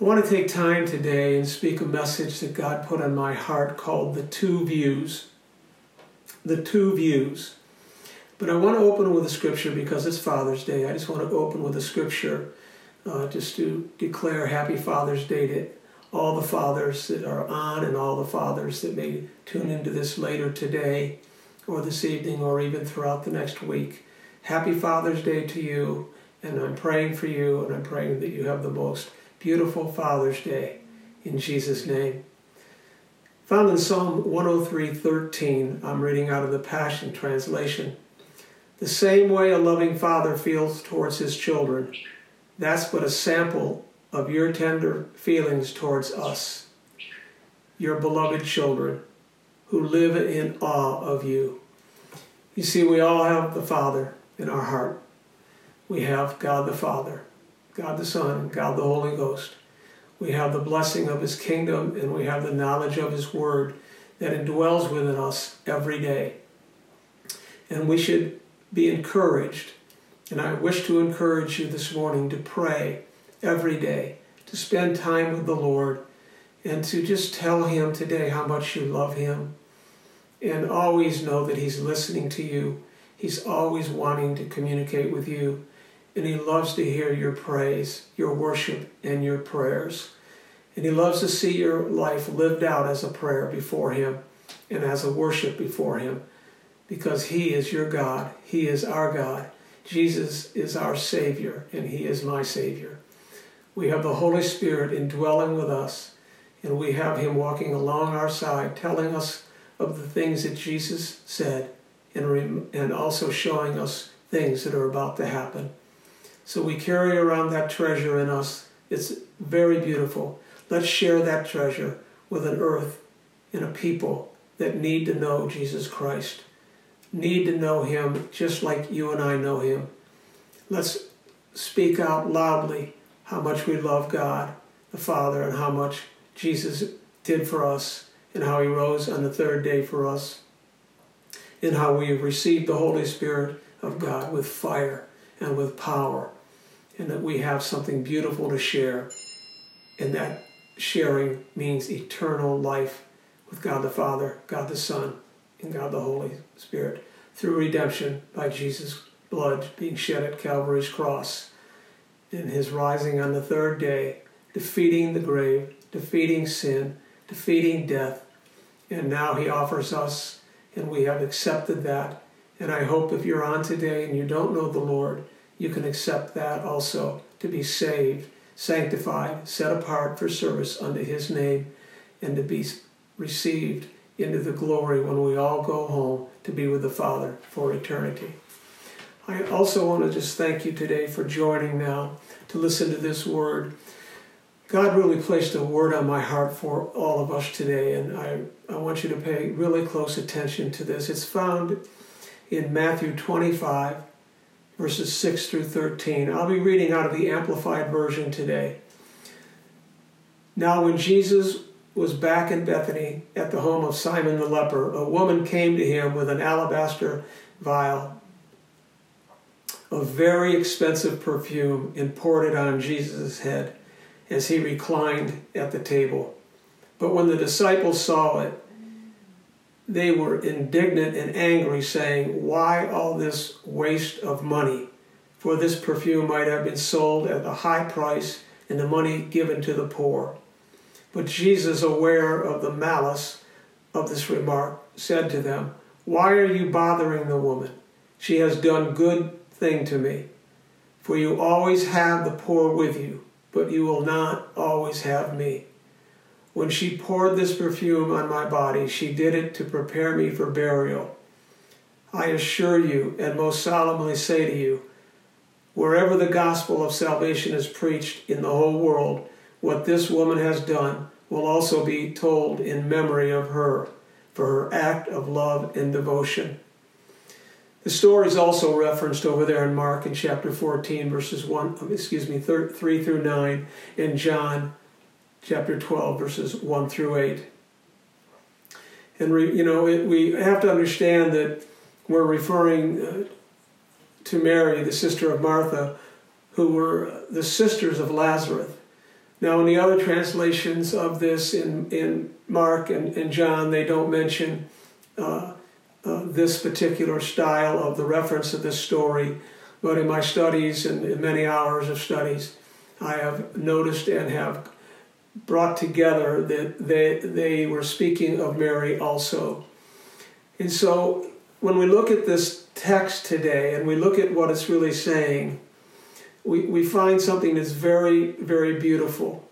I want to take time today and speak a message that God put on my heart called The Two Views. The Two Views. But I want to open with a scripture because it's Father's Day. I just want to open with a scripture uh, just to declare Happy Father's Day to all the fathers that are on and all the fathers that may tune into this later today or this evening or even throughout the next week. Happy Father's Day to you, and I'm praying for you, and I'm praying that you have the most beautiful Father's Day in Jesus' name. Found in Psalm 103:13, I'm reading out of the Passion Translation. The same way a loving father feels towards his children, that's but a sample of your tender feelings towards us, your beloved children, who live in awe of you. You see, we all have the Father in our heart. We have God the Father, God the Son, God the Holy Ghost. We have the blessing of His kingdom and we have the knowledge of His Word that indwells within us every day. And we should be encouraged. And I wish to encourage you this morning to pray every day, to spend time with the Lord, and to just tell Him today how much you love Him. And always know that He's listening to you. He's always wanting to communicate with you. And He loves to hear your praise, your worship, and your prayers. And He loves to see your life lived out as a prayer before Him and as a worship before Him because He is your God. He is our God. Jesus is our Savior, and He is my Savior. We have the Holy Spirit indwelling with us, and we have Him walking along our side, telling us of the things that Jesus said, and, and also showing us things that are about to happen. So we carry around that treasure in us. It's very beautiful. Let's share that treasure with an earth and a people that need to know Jesus Christ need to know Him just like you and I know Him. Let's speak out loudly how much we love God, the Father, and how much Jesus did for us, and how He rose on the third day for us, and how we have received the Holy Spirit of God with fire and with power, and that we have something beautiful to share, and that sharing means eternal life with God the Father, God the Son, and God the Holy Spirit through redemption by Jesus' blood being shed at Calvary's cross in his rising on the third day, defeating the grave, defeating sin, defeating death. And now he offers us, and we have accepted that. And I hope if you're on today and you don't know the Lord, you can accept that also to be saved, sanctified, set apart for service unto his name, and to be received into the glory when we all go home to be with the Father for eternity. I also want to just thank you today for joining now to listen to this word. God really placed a word on my heart for all of us today, and I, I want you to pay really close attention to this. It's found in Matthew 25, verses 6 through 13. I'll be reading out of the Amplified Version today. Now, when Jesus was back in Bethany at the home of Simon the leper, a woman came to him with an alabaster vial of very expensive perfume and poured it on Jesus' head as he reclined at the table. But when the disciples saw it, they were indignant and angry, saying, Why all this waste of money? For this perfume might have been sold at a high price and the money given to the poor. But Jesus, aware of the malice of this remark, said to them, Why are you bothering the woman? She has done good thing to me. For you always have the poor with you, but you will not always have me. When she poured this perfume on my body, she did it to prepare me for burial. I assure you and most solemnly say to you, wherever the gospel of salvation is preached in the whole world, what this woman has done will also be told in memory of her for her act of love and devotion. The story is also referenced over there in Mark in chapter 14, verses 1, um, excuse me, 3 through 9, and John chapter 12, verses 1 through 8. And, we, you know, it, we have to understand that we're referring uh, to Mary, the sister of Martha, who were the sisters of Lazarus Now, in the other translations of this, in, in Mark and, and John, they don't mention uh, uh, this particular style of the reference of this story. But in my studies and in many hours of studies, I have noticed and have brought together that they, they were speaking of Mary also. And so when we look at this text today and we look at what it's really saying, we, we find something that's very, very beautiful.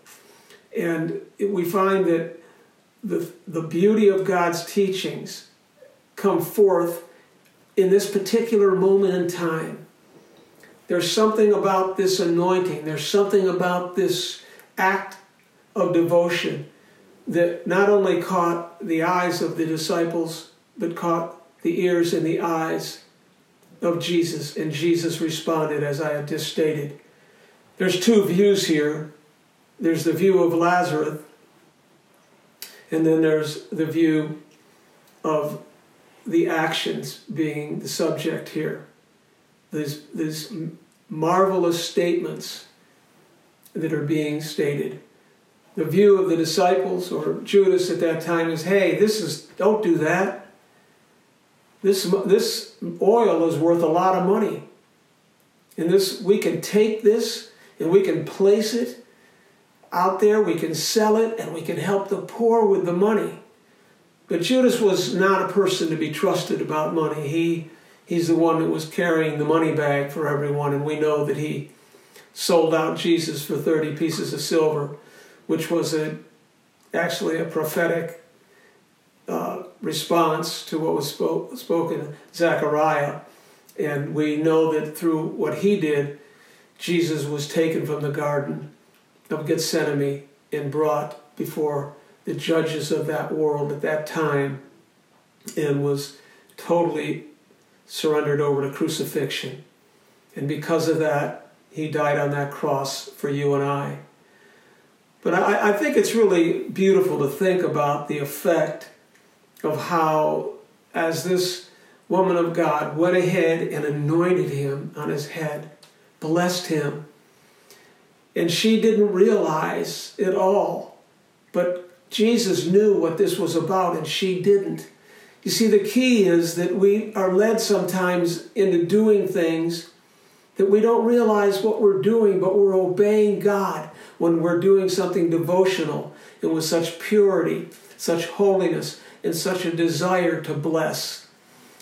And we find that the, the beauty of God's teachings come forth in this particular moment in time. There's something about this anointing, there's something about this act of devotion that not only caught the eyes of the disciples, but caught the ears and the eyes of Jesus. And Jesus responded, as I have just stated. There's two views here there's the view of Lazarus, and then there's the view of the actions being the subject here. These, these marvelous statements that are being stated the view of the disciples or Judas at that time is, hey, this is, don't do that. This, this oil is worth a lot of money. And this, we can take this and we can place it out there, we can sell it, and we can help the poor with the money. But Judas was not a person to be trusted about money. He, he's the one that was carrying the money bag for everyone, and we know that he sold out Jesus for 30 pieces of silver which was a, actually a prophetic uh, response to what was spoke, spoken Zechariah. And we know that through what he did, Jesus was taken from the Garden of Gethsemane and brought before the judges of that world at that time and was totally surrendered over to crucifixion. And because of that, he died on that cross for you and I. But I, I think it's really beautiful to think about the effect of how, as this woman of God went ahead and anointed him on his head, blessed him, and she didn't realize it all. But Jesus knew what this was about, and she didn't. You see, the key is that we are led sometimes into doing things that we don't realize what we're doing, but we're obeying God when we're doing something devotional and with such purity, such holiness, and such a desire to bless.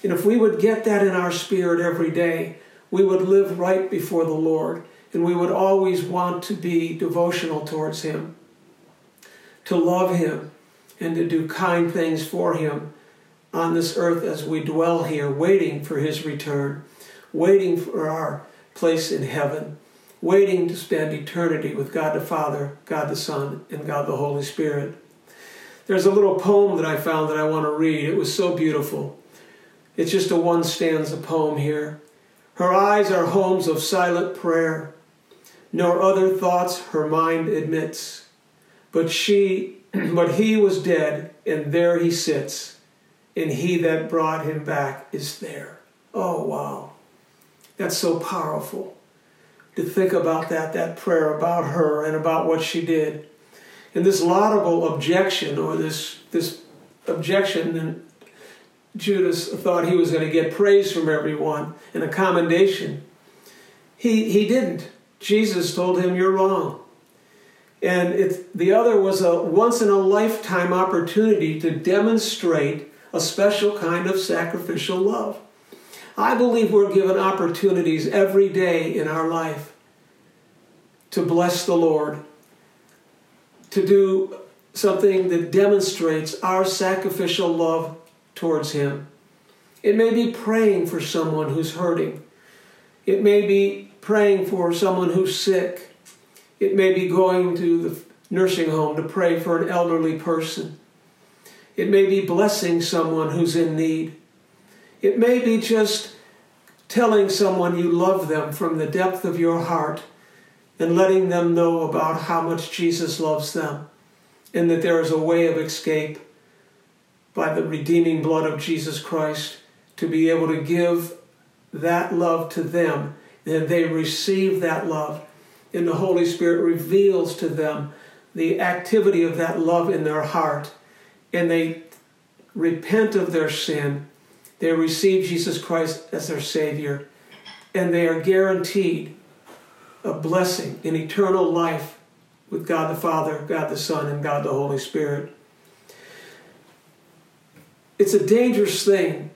And if we would get that in our spirit every day, we would live right before the Lord and we would always want to be devotional towards Him, to love Him, and to do kind things for Him on this earth as we dwell here, waiting for His return, waiting for our place in heaven waiting to spend eternity with God the Father, God the Son, and God the Holy Spirit. There's a little poem that I found that I want to read. It was so beautiful. It's just a one stanza poem here. Her eyes are homes of silent prayer, nor other thoughts her mind admits. But she, but he was dead, and there he sits, and he that brought him back is there. Oh, wow. That's so powerful to think about that, that prayer about her and about what she did. And this laudable objection, or this, this objection, and Judas thought he was going to get praise from everyone and a commendation. He, he didn't. Jesus told him, You're wrong. And it, the other was a once in a lifetime opportunity to demonstrate a special kind of sacrificial love. I believe we're given opportunities every day in our life to bless the Lord, to do something that demonstrates our sacrificial love towards Him. It may be praying for someone who's hurting. It may be praying for someone who's sick. It may be going to the nursing home to pray for an elderly person. It may be blessing someone who's in need. It may be just telling someone you love them from the depth of your heart and letting them know about how much Jesus loves them and that there is a way of escape by the redeeming blood of Jesus Christ to be able to give that love to them. And they receive that love and the Holy Spirit reveals to them the activity of that love in their heart, and they repent of their sin, they receive Jesus Christ as their Savior, and they are guaranteed a blessing in eternal life with God the Father, God the Son, and God the Holy Spirit. It's a dangerous thing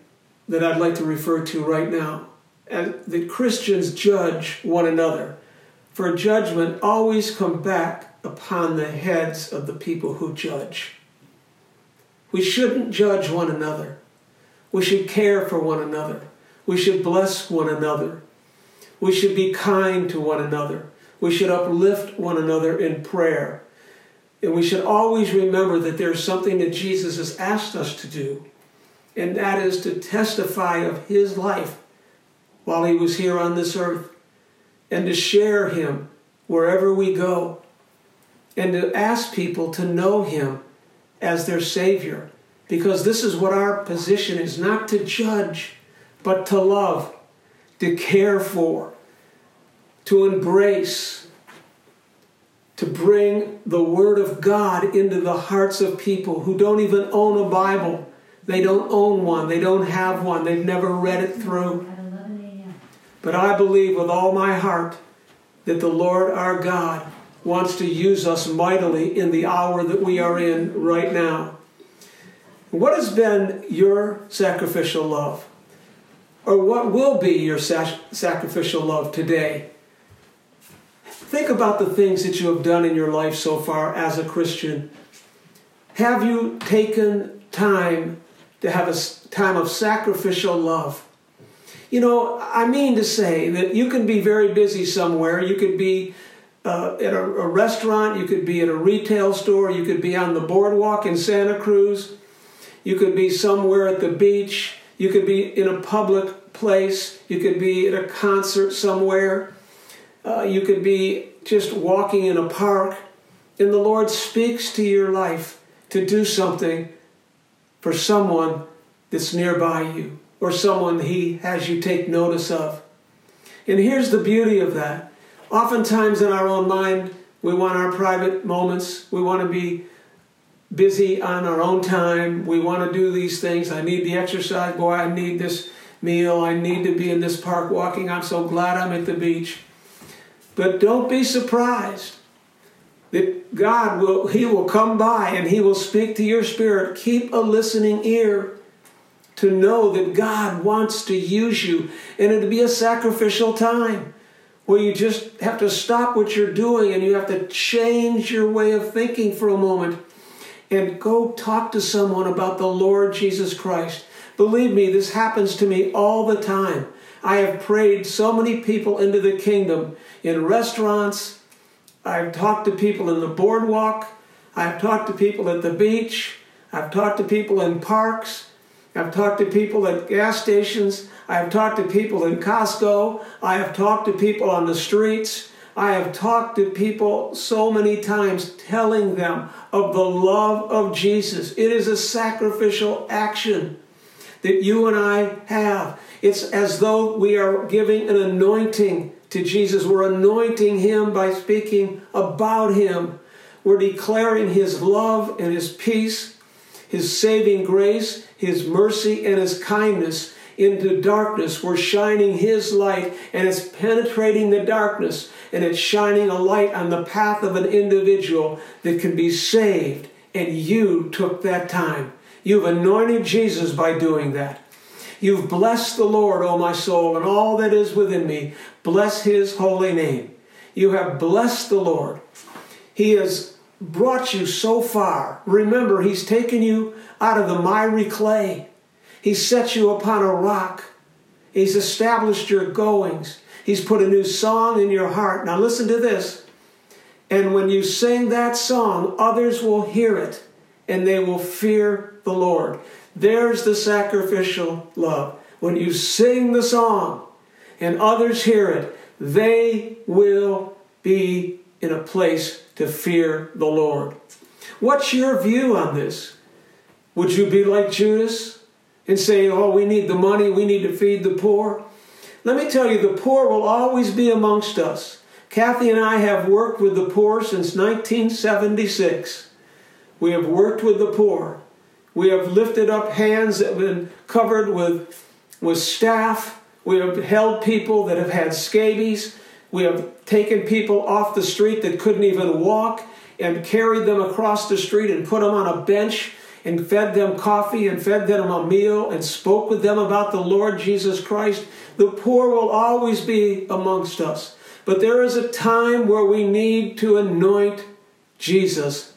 that I'd like to refer to right now. And that Christians judge one another. For judgment always come back upon the heads of the people who judge. We shouldn't judge one another. We should care for one another. We should bless one another. We should be kind to one another. We should uplift one another in prayer. And we should always remember that there's something that Jesus has asked us to do, and that is to testify of his life while he was here on this earth, and to share him wherever we go, and to ask people to know him as their Savior. Because this is what our position is not to judge, but to love, to care for, to embrace, to bring the Word of God into the hearts of people who don't even own a Bible. They don't own one, they don't have one, they've never read it through. But I believe with all my heart that the Lord our God wants to use us mightily in the hour that we are in right now. What has been your sacrificial love? Or what will be your sacrificial love today? Think about the things that you have done in your life so far as a Christian. Have you taken time to have a time of sacrificial love? You know, I mean to say that you can be very busy somewhere. You could be uh, at a, a restaurant, you could be at a retail store, you could be on the boardwalk in Santa Cruz, you could be somewhere at the beach, you could be in a public place, you could be at a concert somewhere. Uh, you could be just walking in a park, and the Lord speaks to your life to do something for someone that's nearby you or someone He has you take notice of. And here's the beauty of that. Oftentimes in our own mind, we want our private moments, we want to be busy on our own time, we want to do these things. I need the exercise, boy, I need this meal, I need to be in this park walking. I'm so glad I'm at the beach. But don't be surprised that God will he will come by and he will speak to your spirit. Keep a listening ear to know that God wants to use you and it'll be a sacrificial time where you just have to stop what you're doing and you have to change your way of thinking for a moment and go talk to someone about the Lord Jesus Christ. Believe me, this happens to me all the time. I have prayed so many people into the kingdom in restaurants. I've talked to people in the boardwalk. I've talked to people at the beach. I've talked to people in parks. I've talked to people at gas stations. I have talked to people in Costco. I have talked to people on the streets. I have talked to people so many times telling them of the love of Jesus. It is a sacrificial action that you and I have. It's as though we are giving an anointing to Jesus. We're anointing him by speaking about him. We're declaring his love and his peace, his saving grace, his mercy, and his kindness into darkness. We're shining his light, and it's penetrating the darkness, and it's shining a light on the path of an individual that can be saved. And you took that time. You've anointed Jesus by doing that. You've blessed the Lord, O my soul, and all that is within me. Bless his holy name. You have blessed the Lord. He has brought you so far. Remember, he's taken you out of the miry clay. He set you upon a rock. He's established your goings. He's put a new song in your heart. Now listen to this. And when you sing that song, others will hear it and they will fear the Lord. There's the sacrificial love. When you sing the song and others hear it, they will be in a place to fear the Lord. What's your view on this? Would you be like Judas and say, oh, we need the money, we need to feed the poor? Let me tell you, the poor will always be amongst us. Kathy and I have worked with the poor since 1976. We have worked with the poor. We have lifted up hands that have been covered with, with staph. We have held people that have had scabies. We have taken people off the street that couldn't even walk and carried them across the street and put them on a bench and fed them coffee and fed them a meal and spoke with them about the Lord Jesus Christ. The poor will always be amongst us. But there is a time where we need to anoint Jesus.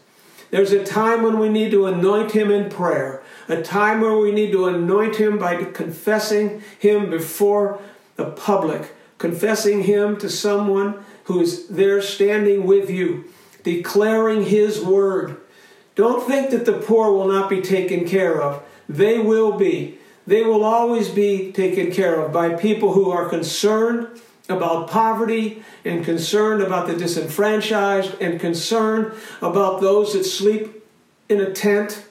There's a time when we need to anoint him in prayer, a time where we need to anoint him by confessing him before the public, confessing him to someone who's there standing with you, declaring his word. Don't think that the poor will not be taken care of. They will be. They will always be taken care of by people who are concerned about poverty and concerned about the disenfranchised and concerned about those that sleep in a tent.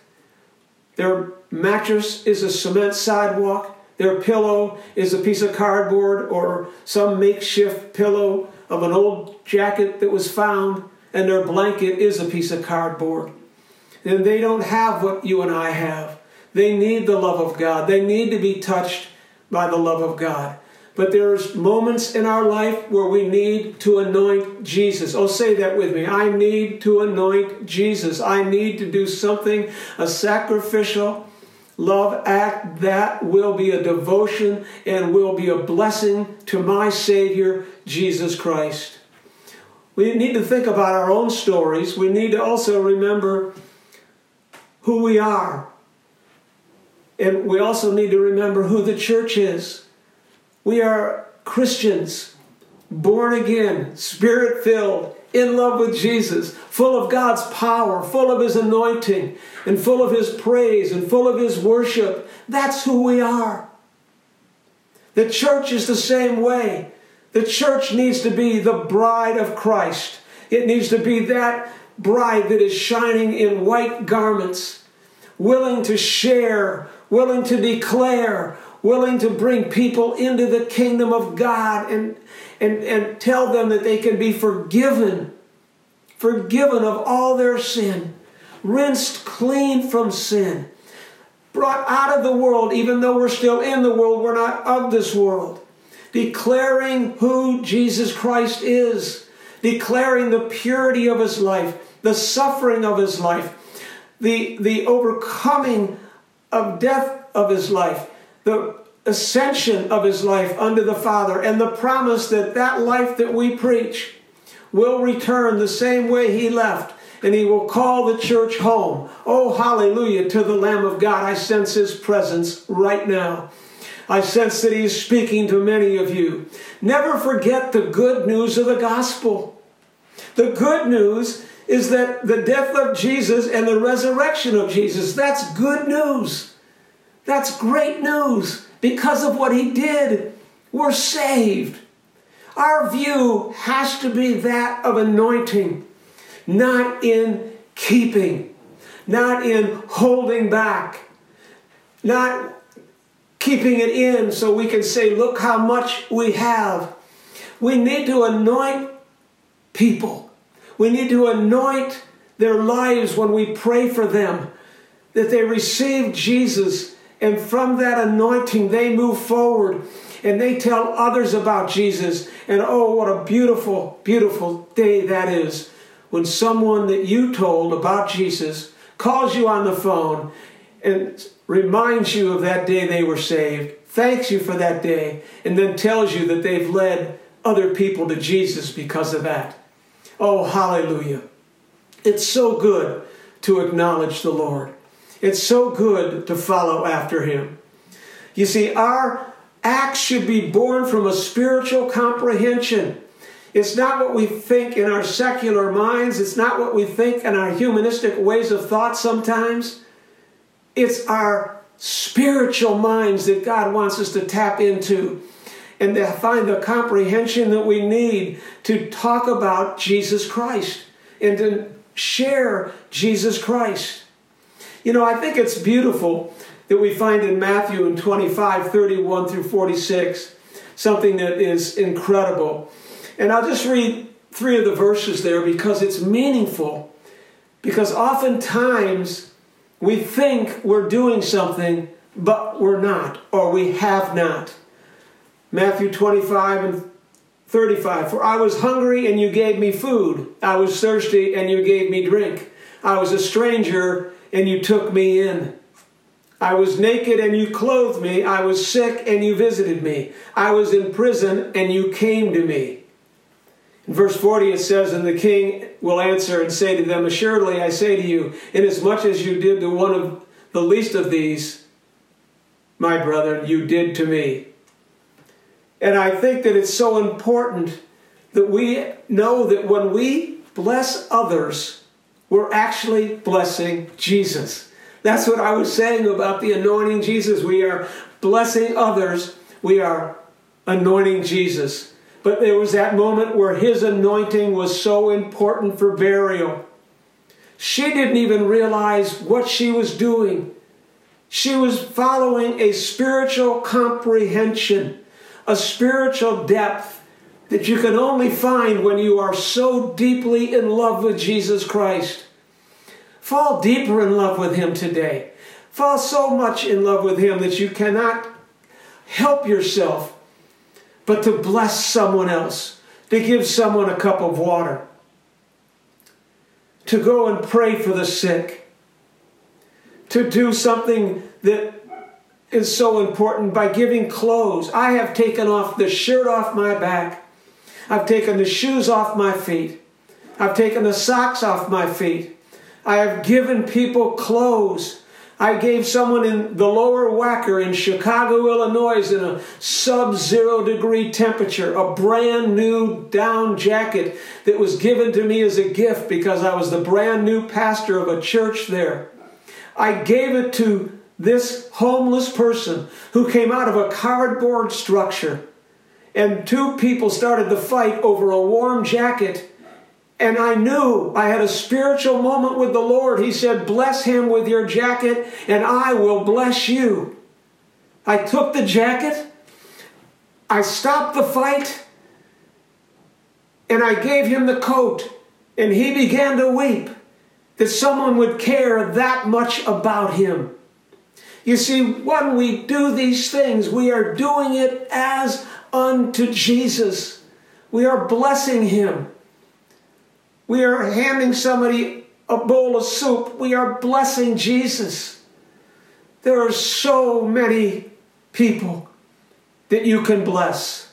Their mattress is a cement sidewalk. Their pillow is a piece of cardboard or some makeshift pillow of an old jacket that was found, and their blanket is a piece of cardboard. And they don't have what you and I have. They need the love of God. They need to be touched by the love of God. But there's moments in our life where we need to anoint Jesus. Oh, say that with me. I need to anoint Jesus. I need to do something, a sacrificial love act that will be a devotion and will be a blessing to my Savior, Jesus Christ. We need to think about our own stories. We need to also remember who we are. And we also need to remember who the church is. We are Christians, born again, spirit filled, in love with Jesus, full of God's power, full of His anointing, and full of His praise, and full of His worship. That's who we are. The church is the same way. The church needs to be the bride of Christ. It needs to be that bride that is shining in white garments, willing to share, willing to declare, willing to bring people into the kingdom of God and, and, and tell them that they can be forgiven, forgiven of all their sin, rinsed clean from sin, brought out of the world, even though we're still in the world, we're not of this world, declaring who Jesus Christ is, declaring the purity of his life, the suffering of his life, the, the overcoming of death of his life the ascension of his life unto the Father and the promise that that life that we preach will return the same way he left and he will call the church home. Oh, hallelujah to the Lamb of God. I sense his presence right now. I sense that he's speaking to many of you. Never forget the good news of the gospel. The good news is that the death of Jesus and the resurrection of Jesus, that's good news. That's great news. Because of what he did, we're saved. Our view has to be that of anointing, not in keeping, not in holding back, not keeping it in so we can say, look how much we have. We need to anoint people. We need to anoint their lives when we pray for them, that they receive Jesus and from that anointing, they move forward and they tell others about Jesus. And oh, what a beautiful, beautiful day that is when someone that you told about Jesus calls you on the phone and reminds you of that day they were saved, thanks you for that day, and then tells you that they've led other people to Jesus because of that. Oh, hallelujah. It's so good to acknowledge the Lord. It's so good to follow after him. You see, our acts should be born from a spiritual comprehension. It's not what we think in our secular minds, it's not what we think in our humanistic ways of thought sometimes. It's our spiritual minds that God wants us to tap into and to find the comprehension that we need to talk about Jesus Christ and to share Jesus Christ. You know, I think it's beautiful that we find in Matthew in 25, 31 through 46, something that is incredible. And I'll just read three of the verses there because it's meaningful. Because oftentimes we think we're doing something, but we're not, or we have not. Matthew 25 and 35 For I was hungry and you gave me food. I was thirsty and you gave me drink. I was a stranger and you took me in. I was naked and you clothed me. I was sick and you visited me. I was in prison and you came to me. In verse 40 it says, And the king will answer and say to them, Assuredly I say to you, inasmuch as you did to one of the least of these, my brethren, you did to me. And I think that it's so important that we know that when we bless others, we're actually blessing Jesus. That's what I was saying about the anointing Jesus. We are blessing others, we are anointing Jesus. But there was that moment where his anointing was so important for burial. She didn't even realize what she was doing. She was following a spiritual comprehension a spiritual depth that you can only find when you are so deeply in love with Jesus Christ. Fall deeper in love with Him today. Fall so much in love with Him that you cannot help yourself but to bless someone else, to give someone a cup of water, to go and pray for the sick, to do something that is so important by giving clothes. I have taken off the shirt off my back. I've taken the shoes off my feet. I've taken the socks off my feet. I have given people clothes. I gave someone in the lower Wacker in Chicago, Illinois, in a sub zero degree temperature, a brand new down jacket that was given to me as a gift because I was the brand new pastor of a church there. I gave it to this homeless person who came out of a cardboard structure. And two people started the fight over a warm jacket. And I knew I had a spiritual moment with the Lord. He said, Bless him with your jacket, and I will bless you. I took the jacket, I stopped the fight, and I gave him the coat. And he began to weep that someone would care that much about him. You see, when we do these things, we are doing it as unto Jesus. We are blessing Him. We are handing somebody a bowl of soup. We are blessing Jesus. There are so many people that you can bless.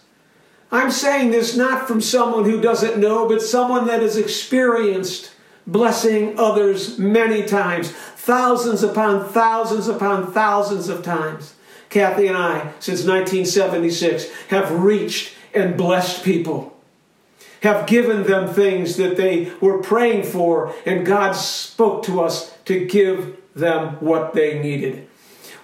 I'm saying this not from someone who doesn't know, but someone that has experienced blessing others many times, thousands upon thousands upon thousands of times. Kathy and I, since 1976, have reached and blessed people, have given them things that they were praying for, and God spoke to us to give them what they needed.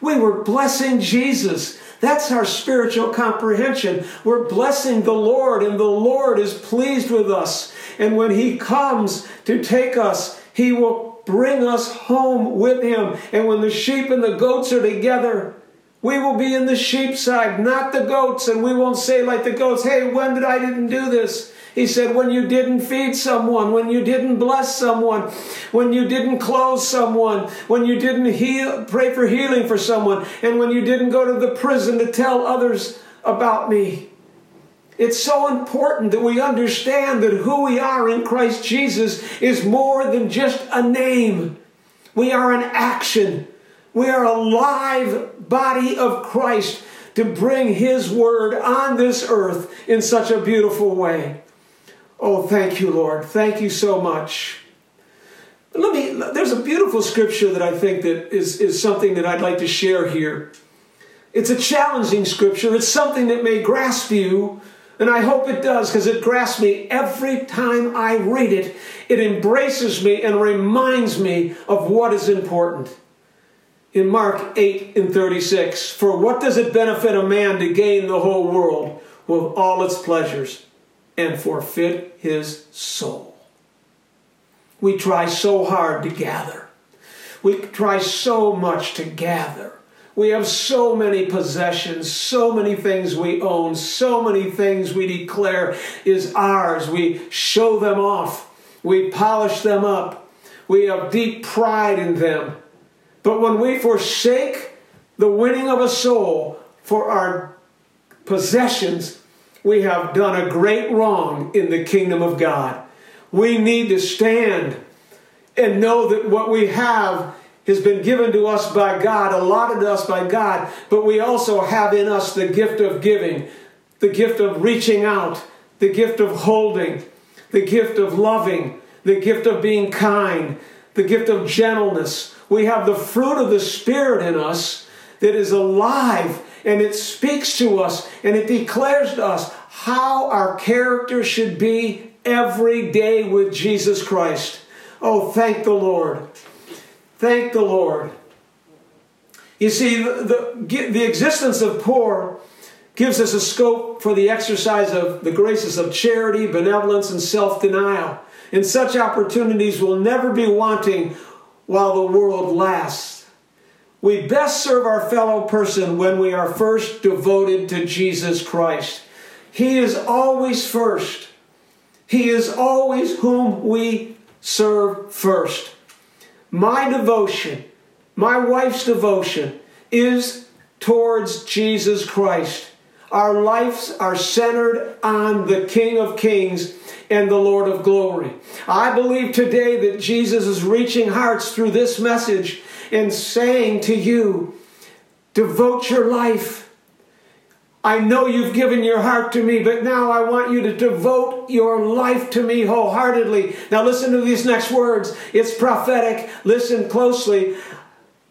We were blessing Jesus. That's our spiritual comprehension. We're blessing the Lord, and the Lord is pleased with us. And when He comes to take us, He will bring us home with Him. And when the sheep and the goats are together, we will be in the sheep side, not the goats, and we won't say like the goats, hey, when did I didn't do this? He said, when you didn't feed someone, when you didn't bless someone, when you didn't clothe someone, when you didn't heal, pray for healing for someone, and when you didn't go to the prison to tell others about me. It's so important that we understand that who we are in Christ Jesus is more than just a name. We are an action. We are a live body of Christ to bring His word on this earth in such a beautiful way. Oh, thank you, Lord. Thank you so much. Let me, there's a beautiful scripture that I think that is, is something that I'd like to share here. It's a challenging scripture. It's something that may grasp you and I hope it does because it grasps me every time I read it. It embraces me and reminds me of what is important. In Mark 8 and 36, for what does it benefit a man to gain the whole world with all its pleasures and forfeit his soul? We try so hard to gather. We try so much to gather. We have so many possessions, so many things we own, so many things we declare is ours. We show them off, we polish them up, we have deep pride in them. But when we forsake the winning of a soul for our possessions, we have done a great wrong in the kingdom of God. We need to stand and know that what we have has been given to us by God, allotted to us by God, but we also have in us the gift of giving, the gift of reaching out, the gift of holding, the gift of loving, the gift of being kind, the gift of gentleness. We have the fruit of the Spirit in us that is alive and it speaks to us and it declares to us how our character should be every day with Jesus Christ. Oh, thank the Lord. Thank the Lord. You see, the, the, the existence of poor gives us a scope for the exercise of the graces of charity, benevolence, and self denial. And such opportunities will never be wanting while the world lasts. We best serve our fellow person when we are first devoted to Jesus Christ. He is always first. He is always whom we serve first. My devotion, my wife's devotion, is towards Jesus Christ. Our lives are centered on the King of Kings and the Lord of Glory. I believe today that Jesus is reaching hearts through this message and saying to you, devote your life I know you've given your heart to me, but now I want you to devote your life to me wholeheartedly. Now, listen to these next words. It's prophetic. Listen closely.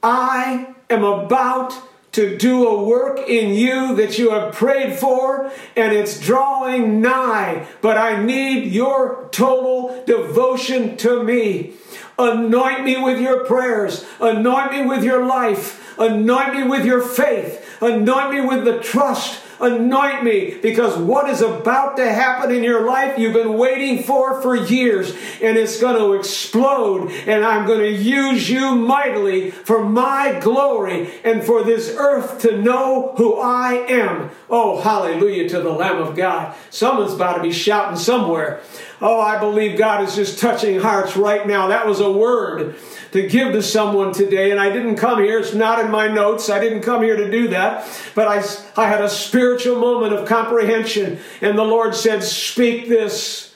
I am about to do a work in you that you have prayed for, and it's drawing nigh, but I need your total devotion to me. Anoint me with your prayers, anoint me with your life, anoint me with your faith. Anoint me with the trust. Anoint me because what is about to happen in your life you've been waiting for for years and it's going to explode and I'm going to use you mightily for my glory and for this earth to know who I am. Oh, hallelujah to the Lamb of God. Someone's about to be shouting somewhere. Oh, I believe God is just touching hearts right now. That was a word to give to someone today, and I didn't come here, it's not in my notes, I didn't come here to do that, but I, I had a spiritual moment of comprehension, and the Lord said, Speak this.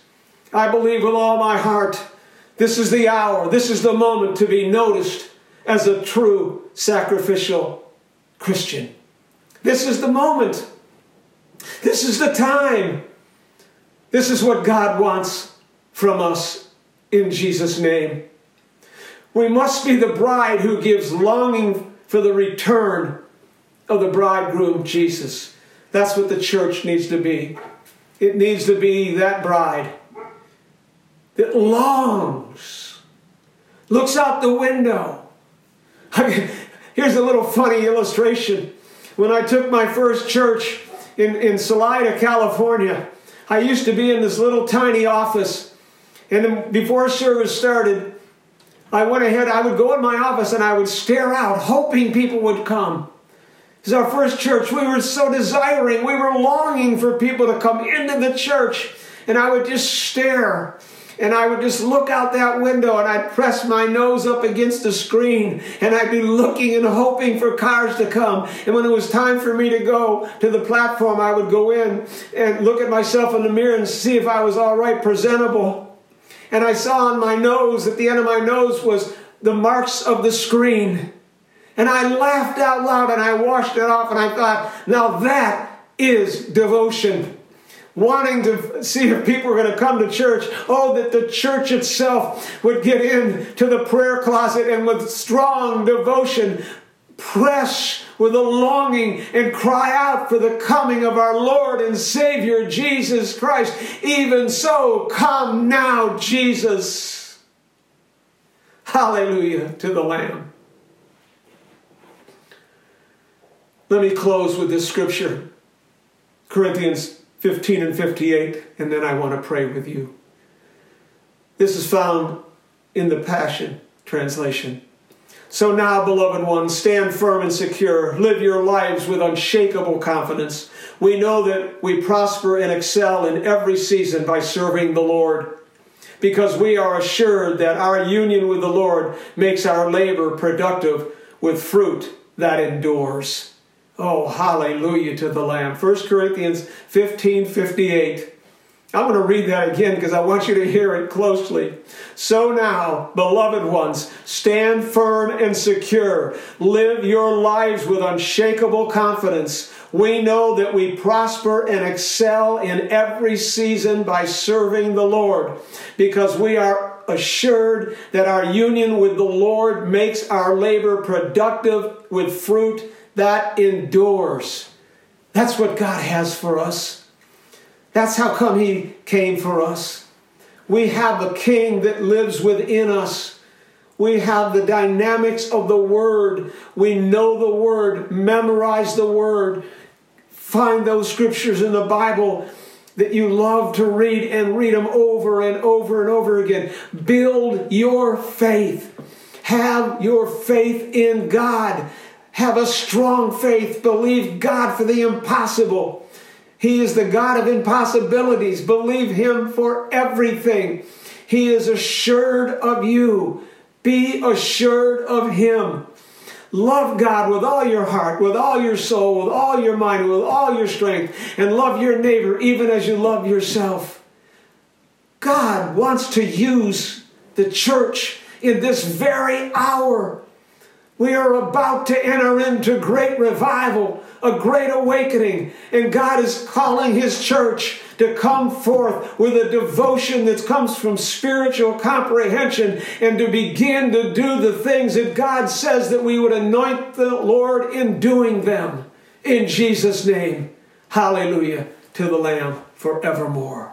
I believe with all my heart. This is the hour, this is the moment to be noticed as a true sacrificial Christian. This is the moment. This is the time. This is what God wants from us in Jesus' name. We must be the bride who gives longing for the return of the bridegroom, Jesus. That's what the church needs to be. It needs to be that bride that longs, looks out the window. Here's a little funny illustration. When I took my first church in, in Salida, California, I used to be in this little tiny office. And before service started, I went ahead, I would go in my office and I would stare out, hoping people would come. This is our first church. We were so desiring, we were longing for people to come into the church. And I would just stare and I would just look out that window and I'd press my nose up against the screen and I'd be looking and hoping for cars to come. And when it was time for me to go to the platform, I would go in and look at myself in the mirror and see if I was all right, presentable and I saw on my nose, at the end of my nose, was the marks of the screen. And I laughed out loud and I washed it off and I thought, now that is devotion. Wanting to see if people were going to come to church. Oh, that the church itself would get into the prayer closet and with strong devotion press with a longing and cry out for the coming of our Lord and Savior Jesus Christ. Even so, come now, Jesus. Hallelujah to the Lamb. Let me close with this scripture Corinthians 15 and 58, and then I want to pray with you. This is found in the Passion Translation. So now, beloved ones, stand firm and secure. Live your lives with unshakable confidence. We know that we prosper and excel in every season by serving the Lord because we are assured that our union with the Lord makes our labor productive with fruit that endures. Oh, hallelujah to the Lamb. 1 Corinthians 15 58. I'm going to read that again because I want you to hear it closely. So now, beloved ones, stand firm and secure. Live your lives with unshakable confidence. We know that we prosper and excel in every season by serving the Lord because we are assured that our union with the Lord makes our labor productive with fruit that endures. That's what God has for us. That's how come he came for us. We have a king that lives within us. We have the dynamics of the word. We know the word, memorize the word, find those scriptures in the Bible that you love to read and read them over and over and over again. Build your faith. Have your faith in God. Have a strong faith. Believe God for the impossible. He is the God of impossibilities. Believe Him for everything. He is assured of you. Be assured of Him. Love God with all your heart, with all your soul, with all your mind, with all your strength, and love your neighbor even as you love yourself. God wants to use the church in this very hour. We are about to enter into great revival a great awakening. And God is calling His church to come forth with a devotion that comes from spiritual comprehension and to begin to do the things that God says that we would anoint the Lord in doing them. In Jesus' name, hallelujah to the Lamb forevermore.